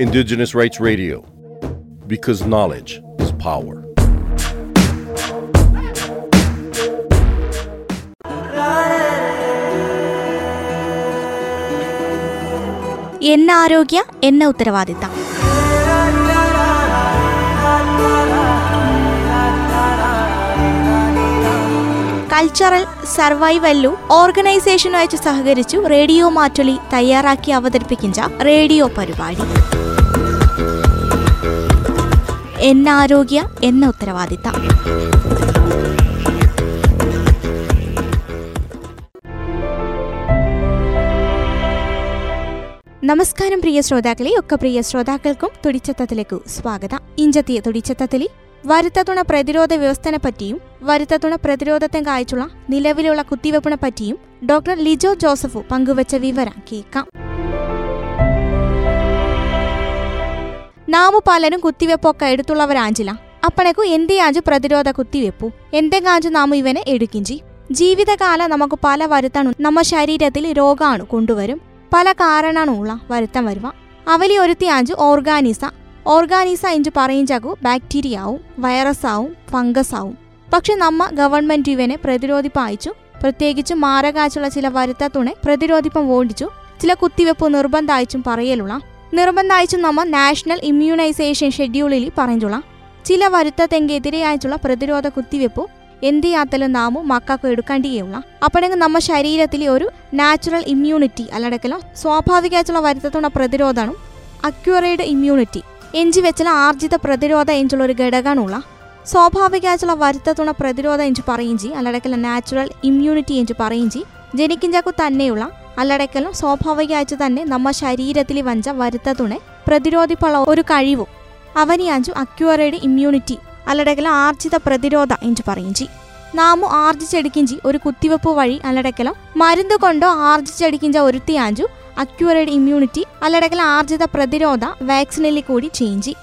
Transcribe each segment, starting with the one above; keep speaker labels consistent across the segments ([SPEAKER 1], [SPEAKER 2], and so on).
[SPEAKER 1] Indigenous Rights Radio, because knowledge is power.
[SPEAKER 2] എന്ന ആരോഗ്യ എന്ന ഉത്തരവാദിത്തം കൾച്ചറൽ സർവൈവല്ലു ഓർഗനൈസേഷനുമായിട്ട് സഹകരിച്ചു റേഡിയോ മാറ്റൊലി തയ്യാറാക്കി അവതരിപ്പിക്കുന്ന റേഡിയോ പരിപാടി. എന്നാരോഗ്യ എന്ന ഉത്തരവാദിത്ത. നമസ്കാരം പ്രിയ ശ്രോതാക്കളെ ഒക്കെ പ്രിയ ശ്രോതാക്കൾക്കും തുടിച്ചത്തത്തിലേക്കു സ്വാഗതം. ഇഞ്ചത്തിയ തുടിച്ചത്തത്തിലി വരുത്തതുണ പ്രതിരോധ വ്യവസ്ഥനെ പറ്റിയും വരുത്തതുണ പ്രതിരോധത്തെ കായച്ചുള്ള നിലവിലുള്ള കുത്തിവെപ്പിനെ പറ്റിയും ഡോക്ടർ ലിജോ ജോസഫു പങ്കുവച്ച വിവരം കേൾക്കാം. നാമു പലരും കുത്തിവെപ്പൊക്കെ എടുത്തുള്ളവരാഞ്ചില അപ്പണക്കു എന്തിയാഞ്ചു പ്രതിരോധ കുത്തിവെപ്പു? എന്തെങ്കാഞ്ചു നാമു ഇവനെ എടുക്കിഞ്ചി? ജീവിതകാല നമുക്ക് പല വരുത്തണു നമ്മ ശരീരത്തിൽ രോഗാണു കൊണ്ടുവരും. പല കാരണാണുള്ള വരുത്തം വരുവ. അവലി ഒരുത്തിയാഞ്ചു ഓർഗാനിസ ഓർഗാനിസ ഇഞ്ചു പറയിഞ്ചാകു ബാക്ടീരിയ ആവും വൈറസ് ആവും ഫംഗസ് ആവും പക്ഷെ നമ്മ ഗവൺമെന്റ് ഇവനെ പ്രതിരോധിപ്പയച്ചു പ്രത്യേകിച്ച് മാരകാച്ചുള്ള ചില വരുത്തത്തുണെ പ്രതിരോധിപ്പം ഓടിച്ചു ചില കുത്തിവെപ്പ് നിർബന്ധമായിട്ടും പറയലുള്ള. നിർബന്ധമായിട്ടും നമ്മ നാഷണൽ ഇമ്മ്യൂണൈസേഷൻ ഷെഡ്യൂളിൽ പറഞ്ഞുള്ള. ചില വരുത്തത്തെങ്കെതിരെയായിട്ടുള്ള പ്രതിരോധ കുത്തിവെപ്പ് എന്ത് ചെയ്യാത്തലും നാമും മക്കൾക്ക് എടുക്കേണ്ടിയുള്ള അപ്പോഴെങ്കിൽ നമ്മ ശരീരത്തിൽ ഒരു നാച്ചുറൽ ഇമ്മ്യൂണിറ്റി അല്ലടക്കലോ സ്വാഭാവികമായിട്ടുള്ള വരുത്തത്തുള്ള പ്രതിരോധമാണ് അക്യൂറേഡ് ഇമ്മ്യൂണിറ്റി. എഞ്ചി വെച്ചുള്ള ആർജിത പ്രതിരോധ എഞ്ചുള്ള ഒരു ഘടകമാണുള്ള. സ്വാഭാവികമായിട്ടുള്ള വരുത്തത്തുണ പ്രതിരോധ എഞ്ചു പറയും ചെയ്യും. അല്ലടക്കല നാച്ചുറൽ ഇമ്മ്യൂണിറ്റി എഞ്ചു പറയും ചെയ്യും. ജനിക്കിഞ്ചാക്കു തന്നെയുള്ള അല്ലടക്കലും സ്വാഭാവികമായിട്ട് തന്നെ നമ്മ ശരീരത്തിൽ വഞ്ച വരുത്തതുണെ പ്രതിരോധിപ്പുള്ള ഒരു കഴിവും അഞ്ചു അക്യൂറേഡ് ഇമ്മ്യൂണിറ്റി അല്ലടക്കല ആർജിത പ്രതിരോധ എഞ്ചു പറയും ചെയ്യും. നാമു ആർജിച്ചെടുക്കിഞ്ചി ഒരു കുത്തിവെപ്പ് വഴി അല്ലടക്കലം മരുന്ന് കൊണ്ടോ ആർജിച്ചെടുക്കിഞ്ച ഒരുത്തിയാഞ്ചു അക്യൂറേഡ് ഇമ്മ്യൂണിറ്റി അല്ലടക്കല ആർജിത പ്രതിരോധ വാക്സിനിൽ കൂടി ചേഞ്ചി.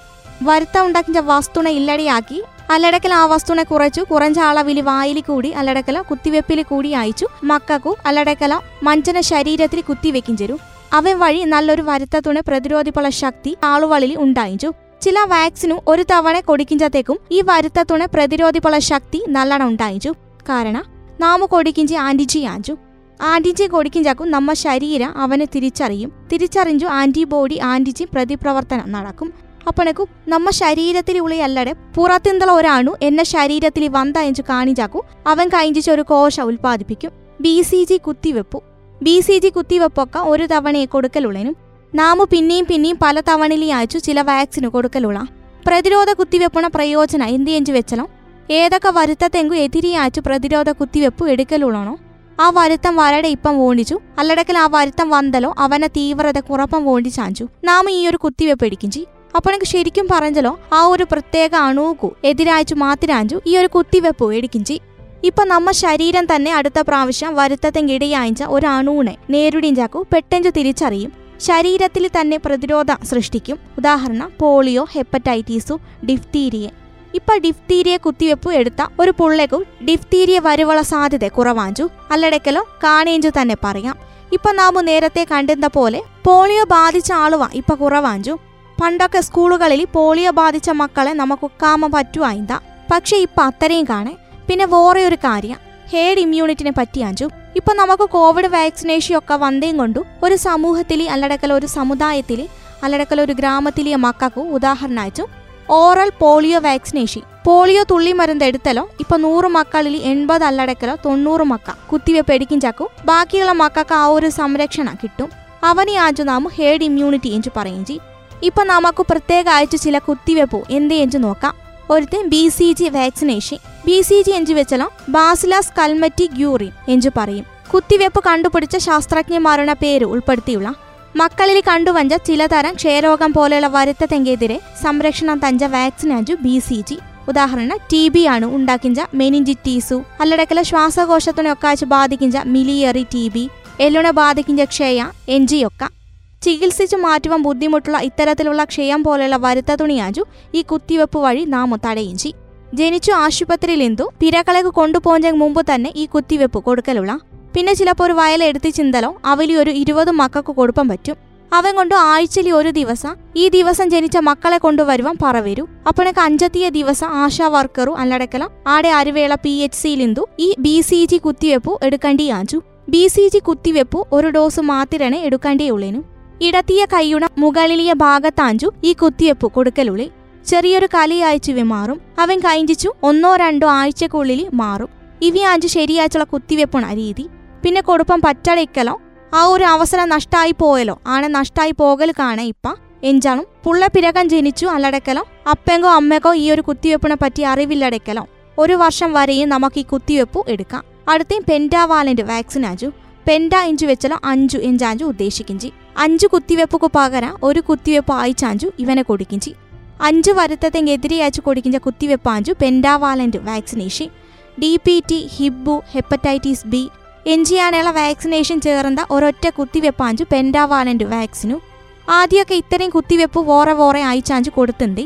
[SPEAKER 2] വരുത്ത ഉണ്ടാക്കിയ വസ്തുണ ഇല്ലടിയാക്കി അല്ലടക്കൽ ആ വസ്തുനെ കുറച്ചു കുറഞ്ഞ അളവിൽ വായിൽ കൂടി അല്ലടക്കല കുത്തിവെപ്പിൽ കൂടി അയച്ചു മക്കൾക്കു അല്ലടക്കല മഞ്ചന ശരീരത്തിൽ കുത്തിവെക്കും ചെരു അവൻ വഴി നല്ലൊരു വരുത്തത്തുണെ പ്രതിരോധിപ്പുള്ള ശക്തി ആളുകളിൽ ഉണ്ടായിച്ചു ചില വാക്സിനു ഒരു തവണ കൊടുക്കിഞ്ചത്തേക്കും ഈ വരുത്തത്തുണെ പ്രതിരോധിപ്പുള്ള ശക്തി നല്ലോണം ഉണ്ടായിച്ചു കാരണം നാമു കൊടുക്കിഞ്ചി ആന്റിജി ആഞ്ചു. ആന്റിജി കൊടുക്കിഞ്ചാക്കും നമ്മ ശരീരം അവനെ തിരിച്ചറിയും. തിരിച്ചറിഞ്ഞു ആന്റിബോഡി ആന്റിജി പ്രതിപ്രവർത്തനം നടക്കും. അപ്പണക്കു നമ്മ ശരീരത്തിലുള്ള അല്ലടെ പുറത്തിന്തുള്ള ഒരാണു എന്നെ ശരീരത്തിൽ വന്ത എഞ്ചു കാണിച്ചാക്കു അവൻ കഴിഞ്ഞിച്ച് ഒരു കോശ ഉൽപ്പാദിപ്പിക്കും. ബി സി ജി കുത്തിവെപ്പു. ബി സി ജി കുത്തിവെപ്പൊക്കെ ഒരു തവണയെ കൊടുക്കലുള്ളനും. നാമു പിന്നെയും പിന്നെയും പല തവണയിലും അയച്ചു ചില വാക്സിന് കൊടുക്കലുള്ള. പ്രതിരോധ കുത്തിവെപ്പണ പ്രയോജന എന്ത് എഞ്ചു വെച്ചലോ? ഏതൊക്കെ വരുത്തത്തെങ്കു എതിരിയാച്ചു പ്രതിരോധ കുത്തിവെപ്പ് എടുക്കലുള്ളണോ? ആ വരുത്തം വരടെ ഇപ്പം വോണ്ടിച്ചു അല്ലടക്കൽ ആ വരുത്തം വന്നലോ അവനെ തീവ്രത കുറപ്പം വോണ്ടി ചാഞ്ചു. നാം ഈ ഒരു കുത്തിവെപ്പ് അപ്പൊ എനിക്ക് ശരിക്കും പറഞ്ഞല്ലോ ആ ഒരു പ്രത്യേക അണുക്കു എതിരാച്ചു മാത്തിരാഞ്ചു ഈ ഒരു കുത്തിവെപ്പ് എടുക്കിഞ്ചി ഇപ്പൊ നമ്മ ശരീരം തന്നെ അടുത്ത പ്രാവശ്യം വരുത്തത്തെങ്കിടയായിച്ച ഒരു അണുവിനെ നേരിടിഞ്ചാക്കു പെട്ടെഞ്ചു തിരിച്ചറിയും. ശരീരത്തിൽ തന്നെ പ്രതിരോധം സൃഷ്ടിക്കും. ഉദാഹരണം പോളിയോ ഹെപ്പറ്റൈറ്റീസു ഡിഫ്തീരിയ. ഇപ്പൊ ഡിഫ്തീരിയ കുത്തിവെപ്പ് എടുത്ത ഒരു പുള്ളേക്കും ഡിഫ്തീരിയ വരുവള സാധ്യത കുറവാഞ്ചു. അല്ലടക്കലോ കാണേഞ്ചു തന്നെ പറയാം. ഇപ്പൊ നാമു നേരത്തെ കണ്ടിരുന്ന പോലെ പോളിയോ ബാധിച്ച ആളുവ ഇപ്പൊ കുറവാഞ്ചു. പണ്ടൊക്കെ സ്കൂളുകളിൽ പോളിയോ ബാധിച്ച മക്കളെ നമുക്ക് കാമ പറ്റുവായിന്ത. പക്ഷെ ഇപ്പൊ അത്രയും കാണേ. പിന്നെ വേറെ ഒരു കാര്യം. ഹേഡ് ഇമ്മ്യൂണിറ്റിനെ പറ്റിയാഞ്ചു. ഇപ്പൊ നമുക്ക് കോവിഡ് വാക്സിനേഷൻ ഒക്കെ വന്നേം കൊണ്ടു ഒരു സമൂഹത്തിൽ അല്ലടക്കല ഒരു സമുദായത്തിൽ അല്ലടക്കല ഒരു ഗ്രാമത്തിലെ മക്കൾക്കു ഉദാഹരണമായിട്ടു ഓറൽ പോളിയോ വാക്സിനേഷൻ. പോളിയോ തുള്ളി മരുന്ന് എടുത്തലോ ഇപ്പൊ നൂറ് മക്കളിൽ എൺപത് അല്ലടക്കലോ തൊണ്ണൂറ് മക്ക. കുത്തിവെപ്പ് എടുക്കും ചാക്കും. ബാക്കിയുള്ള മക്കൾക്ക് ആ ഒരു സംരക്ഷണം കിട്ടും. അവനെ ആജു നാം ഹേഡ് ഇമ്മ്യൂണിറ്റി എന്ന് പറയും ചെയ്യും ഇപ്പൊ നമുക്ക് പ്രത്യേക അയച്ചു ചില കുത്തിവെപ്പോ എന്ത് എഞ്ചു നോക്കാം. ഒരുത്തൻ B C G vaccination. B C G എഞ്ചു വെച്ചാലോ ബാസിലാസ് കൽമറ്റി ഗ്യൂറിൻ എഞ്ചു പറയും. കുത്തിവെപ്പ് കണ്ടുപിടിച്ച ശാസ്ത്രജ്ഞന്മാരുടെ പേര് ഉൾപ്പെടുത്തിയുള്ള മക്കളിൽ കണ്ടുവഞ്ച ചിലതരം ക്ഷയരോഗം പോലെയുള്ള വരുത്തത്തെങ്കെതിരെ സംരക്ഷണം തഞ്ച വാക്സിനാഞ്ചു ബി സി ജി ഉദാഹരണം ടി ബി ആണ് ഉണ്ടാക്കിഞ്ച മെനിഞ്ചിറ്റീസു അല്ലടക്കല ശ്വാസകോശത്തിനെ ഒക്കാച്ച് ബാധിക്കിഞ്ച മിലിയറി ടി ബി എല്ലുണെ ബാധിക്കിഞ്ച ക്ഷയ എൻജിയൊക്ക. ചികിത്സിച്ചു മാറ്റുവാൻ ബുദ്ധിമുട്ടുള്ള ഇത്തരത്തിലുള്ള ക്ഷയം പോലെയുള്ള വരുത്ത തുണിയാഞ്ചു ഈ കുത്തിവെപ്പ് വഴി നാം തടയിഞ്ചി. ജനിച്ചു ആശുപത്രിയിൽ എന്തു പിരകളെ കൊണ്ടുപോകുന്നതിന് മുമ്പ് തന്നെ ഈ കുത്തിവെപ്പ് കൊടുക്കലുള്ള പിന്നെ ചിലപ്പോൾ ഒരു വയൽ ചിന്തലോ അവലി ഒരു ഇരുപത് മക്കൾക്ക് കൊടുപ്പം പറ്റും. അവൻ കൊണ്ട് ആഴ്ചയിൽ ഒരു ദിവസം ഈ ദിവസം ജനിച്ച മക്കളെ കൊണ്ടുവരുവാൻ പറവരൂ അപ്പോഴൊക്കെ അഞ്ചത്തിയ ദിവസം ആശാ വർക്കറു അല്ലടക്കലം ആടെ അരുവേള പി എച്ച് സി ലിന്ദു ഈ ബി സി ജി കുത്തിവെപ്പു എടുക്കേണ്ടി ആഞ്ചു ബി സി ജി കുത്തിവെപ്പു ഒരു ഡോസ് മാത്രമേ എടുക്കേണ്ടിയുള്ളേനു ഇടത്തിയ കൈയുണ മുകളിലിയ ഭാഗത്താഞ്ചു ഈ കുത്തിവെപ്പു കൊടുക്കലുള്ളി. ചെറിയൊരു കലയയച്ചു മാറും. അവൻ കൈഞ്ചിച്ചു ഒന്നോ രണ്ടോ ആഴ്ചക്കുള്ളിൽ മാറും. ഇവ ആഞ്ചു ശരിയാഴ്ചയുള്ള കുത്തിവെപ്പുണ രീതി. പിന്നെ കൊടുപ്പം പറ്റളിക്കലോ? ആ ഒരു അവസരം നഷ്ടമായി പോയല്ലോ ആണെ നഷ്ടമായി പോകൽ കാണേ ഇപ്പ. എഞ്ചാണും. പുള്ള പിരകൻ ജനിച്ചു അല്ലടക്കലോ? അപ്പങ്കോ അമ്മക്കോ ഈ ഒരു കുത്തിവെപ്പിനെ പറ്റി അറിവില്ലടക്കലോ? ഒരു വർഷം വരെയും നമുക്ക് ഈ കുത്തിവെപ്പ് എടുക്കാം. അടുത്തേം പെൻഡാവാലിന്റെ വാക്സിൻ ആജു. പെൻഡ ഇഞ്ചു വെച്ചലോ അഞ്ചു എഞ്ചാഞ്ചു ഉദ്ദേശിക്കിഞ്ചി. അഞ്ചു കുത്തിവെപ്പുക്ക് പകരം ഒരു കുത്തിവെപ്പ് ആയിച്ചാഞ്ചു ഇവനെ കൊടുക്കിഞ്ചി. അഞ്ചു വരുത്തത്തെങ്കെതിരെ അയച്ചു കൊടുക്കിഞ്ച കുത്തിവെപ്പാഞ്ചു pentavalent vaccination. D P T Hib hepatitis B എഞ്ചിയാനുള്ള vaccination ചേർന്ന ഒരൊറ്റ കുത്തിവെപ്പാഞ്ചു പെൻഡാവാലന്റ് വാക്സിനു. ആദ്യമൊക്കെ ഇത്രയും കുത്തിവെപ്പ് വോറെ വോറെ അയച്ചാഞ്ചു കൊടുത്തുണ്ട്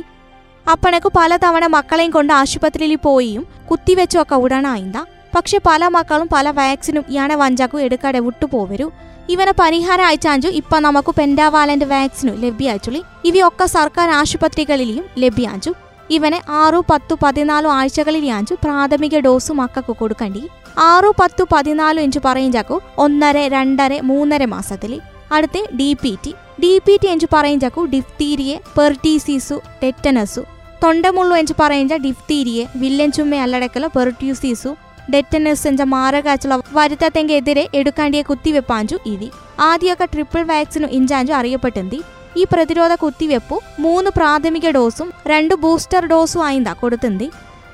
[SPEAKER 2] അപ്പണക്ക് പലതവണ മക്കളെയും കൊണ്ട് ആശുപത്രിയിൽ പോയിയും കുത്തിവെച്ചൊക്കെ ഉടനായിന്ത? പക്ഷെ പല മക്കളും പല വാക്സിനും ഇയാണെ വഞ്ചാക്കും എടുക്കാതെ വിട്ടുപോവരു ഇവനെ പരിഹാരം അയച്ചാഞ്ചു ഇപ്പൊ നമുക്ക് പെൻഡാവാലന്റ് വാക്സിനു ലഭ്യാച്ചുള്ളി ഇവയൊക്കെ സർക്കാർ ആശുപത്രികളിലും ലഭ്യാഞ്ചു. ഇവനെ ആറു പത്തു പതിനാലു ആഴ്ചകളിലാഞ്ചു പ്രാഥമിക ഡോസ് മക്കൾക്ക് കൊടുക്കണ്ടി. ആറു പത്തു പതിനാലു ഇഞ്ച് പറയുഞ്ചാക്കു ഒന്നര രണ്ടര മൂന്നര മാസത്തിൽ അടുത്ത് D P T D P T എഞ്ചു പറയുഞ്ചാക്കു ഡിഫ്തീരിയെ പെർട്ടീസീസു ടെറ്റനസു തൊണ്ടമുള്ളു എഞ്ചു പറയും ഡിഫ്തീരിയെ വില്ലൻ ചുമ്മ അല്ലടക്കല പെർട്യൂസീസു ഡെറ്റനസ് എഞ്ച മാരകാച്ചുള്ള വരുത്തത്തെങ്കെതിരെ എടുക്കാണ്ടിയ കുത്തിവെപ്പാഞ്ചു ഇതി. ആദ്യമൊക്കെ ട്രിപ്പിൾ വാക്സിനു ഇഞ്ചാഞ്ചു അറിയപ്പെട്ടെന്തി? ഈ പ്രതിരോധ കുത്തിവെപ്പു മൂന്ന് പ്രാഥമിക ഡോസും രണ്ട് ബൂസ്റ്റർ ഡോസും ആയിന്താ കൊടുത്തുന്തി?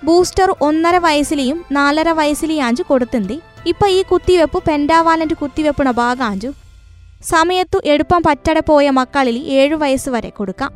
[SPEAKER 2] ബൂസ്റ്റർ ഒന്നര വയസ്സിലെയും നാലര വയസ്സിലെയാഞ്ചു കൊടുത്തിന്തി. ഇപ്പൊ ഈ കുത്തിവെപ്പ് പെൻഡാവാലന്റ് കുത്തിവെപ്പിന ഭാഗാഞ്ചു. സമയത്തു എടുപ്പം പറ്റടെ പോയ മക്കളിൽ ഏഴു വയസ്സ് വരെ കൊടുക്കാം.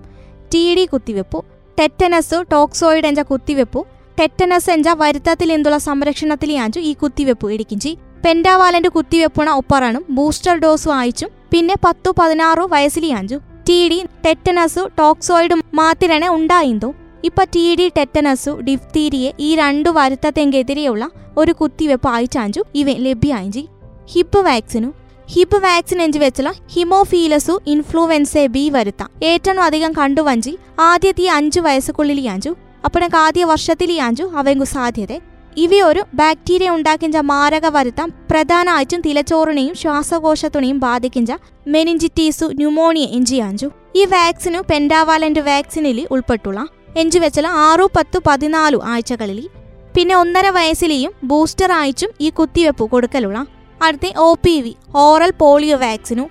[SPEAKER 2] ടി ഡി കുത്തിവെപ്പു ടെറ്റനസ് ടോക്സോയിഡ് എഞ്ച കുത്തിവെപ്പു ടെറ്റനസ് എഞ്ച വരുത്തത്തിൽ എന്തുള്ള സംരക്ഷണത്തിലെയാഞ്ചു ഈ കുത്തിവെപ്പ് ഇടിക്കിഞ്ചി പെൻഡാവാലന്റ് കുത്തിവെപ്പുണ ഒപ്പറാണും ബൂസ്റ്റർ ഡോസും അയച്ചും പിന്നെ പത്തു പതിനാറു വയസ്സിലെയാഞ്ചു. ടി ഡി ടെറ്റനസ് ടോക്സോയിഡും മാത്തിരനെ ഉണ്ടായിന്തു. ഇപ്പൊ ടി ഡി ടെറ്റനസു ഡിഫ്തീരിയെ ഈ രണ്ടു വരുത്തത്തെങ്കെതിരെയുള്ള ഒരു കുത്തിവെപ്പ് അയച്ചാഞ്ചു ഇവ ലഭ്യായിഞ്ചി ഹിപ്പ് വാക്സിനു. ഹിപ്പ് വാക്സിൻ എഞ്ചു വെച്ചുള്ള ഹിമോഫീലസു ഇൻഫ്ലുവൻസെ ബി വരുത്താം. ഏറ്റവും അധികം കണ്ടുവഞ്ചി ആദ്യത്തെ അഞ്ചു വയസ്സുക്കുള്ളിലെയാഞ്ചു അപ്പോഴേക്ക് ആദ്യ വർഷത്തിൽ ആഞ്ചു അവങ്കു സാധ്യത. ഇവയൊരു ബാക്ടീരിയ ഉണ്ടാക്കിഞ്ച മാരക വരുത്താം. പ്രധാനമായിട്ടും തിലച്ചോറിനെയും ശ്വാസകോശത്തിനെയും ബാധിക്കിഞ്ച മെനിഞ്ചിറ്റീസു ന്യൂമോണിയ എഞ്ചിയാഞ്ചു ഈ വാക്സിനു പെൻഡാവാലന്റ് വാക്സിനിൽ ഉൾപ്പെട്ടുള്ള എഞ്ചു വെച്ചാൽ ആറു പത്തു പതിനാലു ആഴ്ചകളിൽ. പിന്നെ ഒന്നര വയസ്സിലെയും ബൂസ്റ്റർ ആഴ്ചും ഈ കുത്തിവെപ്പ് കൊടുക്കലുള്ള അടുത്ത O P V oral polio vaccine.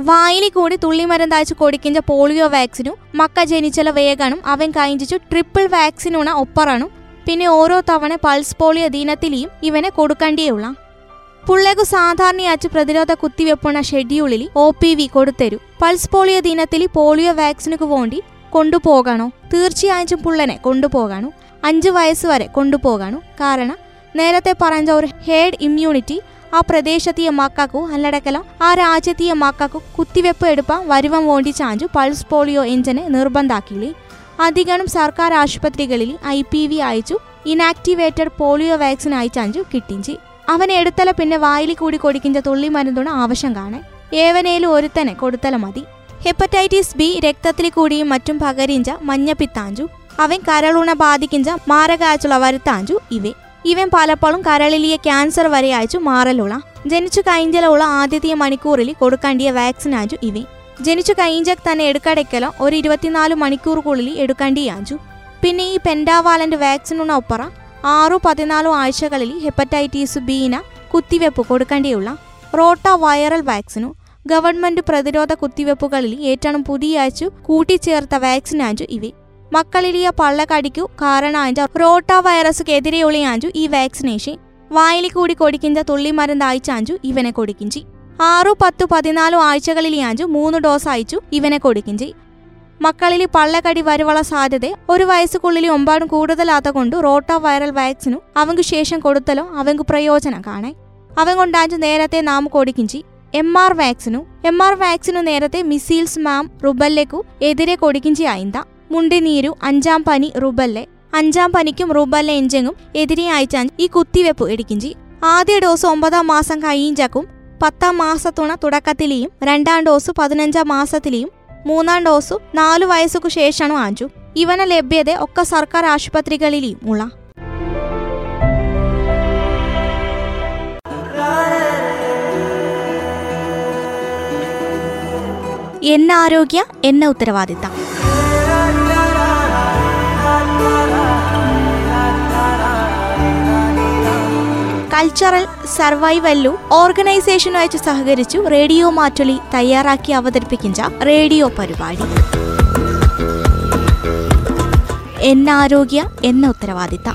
[SPEAKER 2] വായിലി കൂടി തുള്ളിമരം താഴ്ച കൊടുക്കിഞ്ച പോളിയോ വാക്സിനു. മക്ക ജനിച്ചല വേഗണം അവൻ കഴിഞ്ഞിച്ചു ട്രിപ്പിൾ വാക്സിനുണ ഒപ്പറണും. പിന്നെ ഓരോ തവണ പൾസ് പോളിയോ ദിനത്തിലെയും ഇവനെ കൊടുക്കേണ്ടിയുള്ള. പുള്ളേക്കു സാധാരണയാച്ച് പ്രതിരോധ കുത്തിവെപ്പുണ ഷെഡ്യൂളിൽ ഒ പി വി കൊടുത്തരൂ. പൾസ് പോളിയോ ദിനത്തിൽ പോളിയോ വാക്സിനുക്ക് വേണ്ടി കൊണ്ടുപോകണോ? തീർച്ചയായും പുള്ളനെ കൊണ്ടുപോകാനോ അഞ്ച് വയസ്സ് വരെ കൊണ്ടുപോകാനോ കാരണം നേരത്തെ പറഞ്ഞ ഒരു ഹേഡ് ഇമ്മ്യൂണിറ്റി ആ പ്രദേശത്തിയ മക്കൾക്കു അല്ലടക്കല ആ രാജ്യത്തിയ മക്കൾക്കു കുത്തിവെപ്പ് എടുപ്പാൻ വരുവം വേണ്ടി ചാഞ്ചു പൾസ് പോളിയോ എഞ്ചിനെ നിർബന്ധാക്കിയില്ലേ? അധികനും സർക്കാർ ആശുപത്രികളിൽ ഐ പി വി അയച്ചു ഇനാക്ടിവേറ്റഡ് പോളിയോ വാക്സിൻ അയച്ചാഞ്ചു കിട്ടിഞ്ചി അവൻ എടുത്തല പിന്നെ വായിൽ കൂടി കൊടുക്കിഞ്ച തുള്ളി മരുന്നുണ ആവശ്യം കാണേ ഏവനേലും ഒരുത്തനെ കൊടുത്തല മതി. ഹെപ്പറ്റൈറ്റിസ് ബി രക്തത്തിൽ കൂടിയും മറ്റും പകരിഞ്ച മഞ്ഞപ്പിത്താഞ്ചു അവൻ കരളുണ ബാധിക്കിഞ്ച മാരകാച്ചുള്ള വരുത്താഞ്ചു ഇവേ. ഇവൻ പലപ്പോഴും കരളിലിയ ക്യാൻസർ വരെ അയച്ചു മാറലുള്ള ജനിച്ചു കൈഞ്ചലുള്ള ആദ്യത്തെ മണിക്കൂറിൽ കൊടുക്കേണ്ടിയ വാക്സിൻ ആഞ്ചു ഇവേ. ജനിച്ചു കഴിഞ്ഞക്ക് തന്നെ എടുക്കടയ്ക്കലോ ഒരു ഇരുപത്തിനാല് മണിക്കൂറുകളിൽ എടുക്കേണ്ടിയാഞ്ചു. പിന്നെ ഈ പെൻഡാവാലന്റ് വാക്സിനുള്ള ഒപ്പറ ആറു പതിനാലു ആഴ്ചകളിൽ ഹെപ്പറ്റൈറ്റിസ് ബീന കുത്തിവെപ്പ് കൊടുക്കേണ്ടിയുള്ള റോട്ട വൈറൽ വാക്സിനു. ഗവൺമെന്റ് പ്രതിരോധ കുത്തിവയ്പ്പുകളിൽ ഏറ്റവും പുതിയ ആഴ്ച കൂട്ടിച്ചേർത്ത വാക്സിനാഞ്ചു ഇവ. മക്കളിലിയ പള്ളക്കടിക്കു കാരണാഞ്ച റോട്ട വൈറസുക്കെതിരെയുള്ളയാഞ്ചു ഈ വാക്സിനേഷൻ. വായിൽ കൂടി കൊടിക്കിഞ്ച തുള്ളിമരുന്ന് അയച്ചാഞ്ചു ഇവനെ കൊടുക്കിഞ്ചി. ആറു പത്തു പതിനാലു ആഴ്ചകളിലാഞ്ചു മൂന്ന് ഡോസ് അയച്ചു ഇവനെ കൊടുക്കിഞ്ചി. മക്കളിൽ പള്ളക്കടി വരുവള സാധ്യത ഒരു വയസ്സുക്കുള്ളിൽ ഒമ്പാടും കൂടുതലാത്ത കൊണ്ട് റോട്ട വൈറൽ വാക്സിനു അവങ്കു ശേഷം കൊടുത്തലോ അവങ്കു പ്രയോജനം കാണേ അവൻ കൊണ്ടാഞ്ചു നേരത്തെ നാം കൊടുക്കിഞ്ചി. M R vaccine M R vaccine നേരത്തെ മിസൈൽസ് മാം റുബല്ലേക്കു എതിരെ കൊടുക്കിഞ്ചി ആയിന്ത മുണ്ടിനീരു അഞ്ചാം പനി റുബല്ലെ. അഞ്ചാം പനിക്കും റുബല്ല എഞ്ചെങ്ങും എതിരെ അയച്ചാൻ ഈ കുത്തിവെപ്പ് എടുക്കിഞ്ചി ആദ്യ ഡോസ് ഒമ്പതാം മാസം കഴിയിഞ്ചക്കും പത്താം മാസത്തുണ തുടക്കത്തിലെയും രണ്ടാം ഡോസ് പതിനഞ്ചാം മാസത്തിലെയും മൂന്നാം ഡോസ് നാലു വയസ്സുക്കു ശേഷമാണ് ആഞ്ചു. ഇവന ലഭ്യത ഒക്കെ സർക്കാർ ആശുപത്രികളിലെയും ഉള്ള. എന്ന ആരോഗ്യ എന്ന ഉത്തരവാദിത്തം. കൾച്ചറൽ സർവൈവല്ലു ഓർഗനൈസേഷനുമായി സഹകരിച്ചു റേഡിയോ മാറ്റൊലി തയ്യാറാക്കി അവതരിപ്പിക്കുന്ന റേഡിയോ പരിപാടി. എന്ന ആരോഗ്യ എന്ന ഉത്തരവാദിത്തം.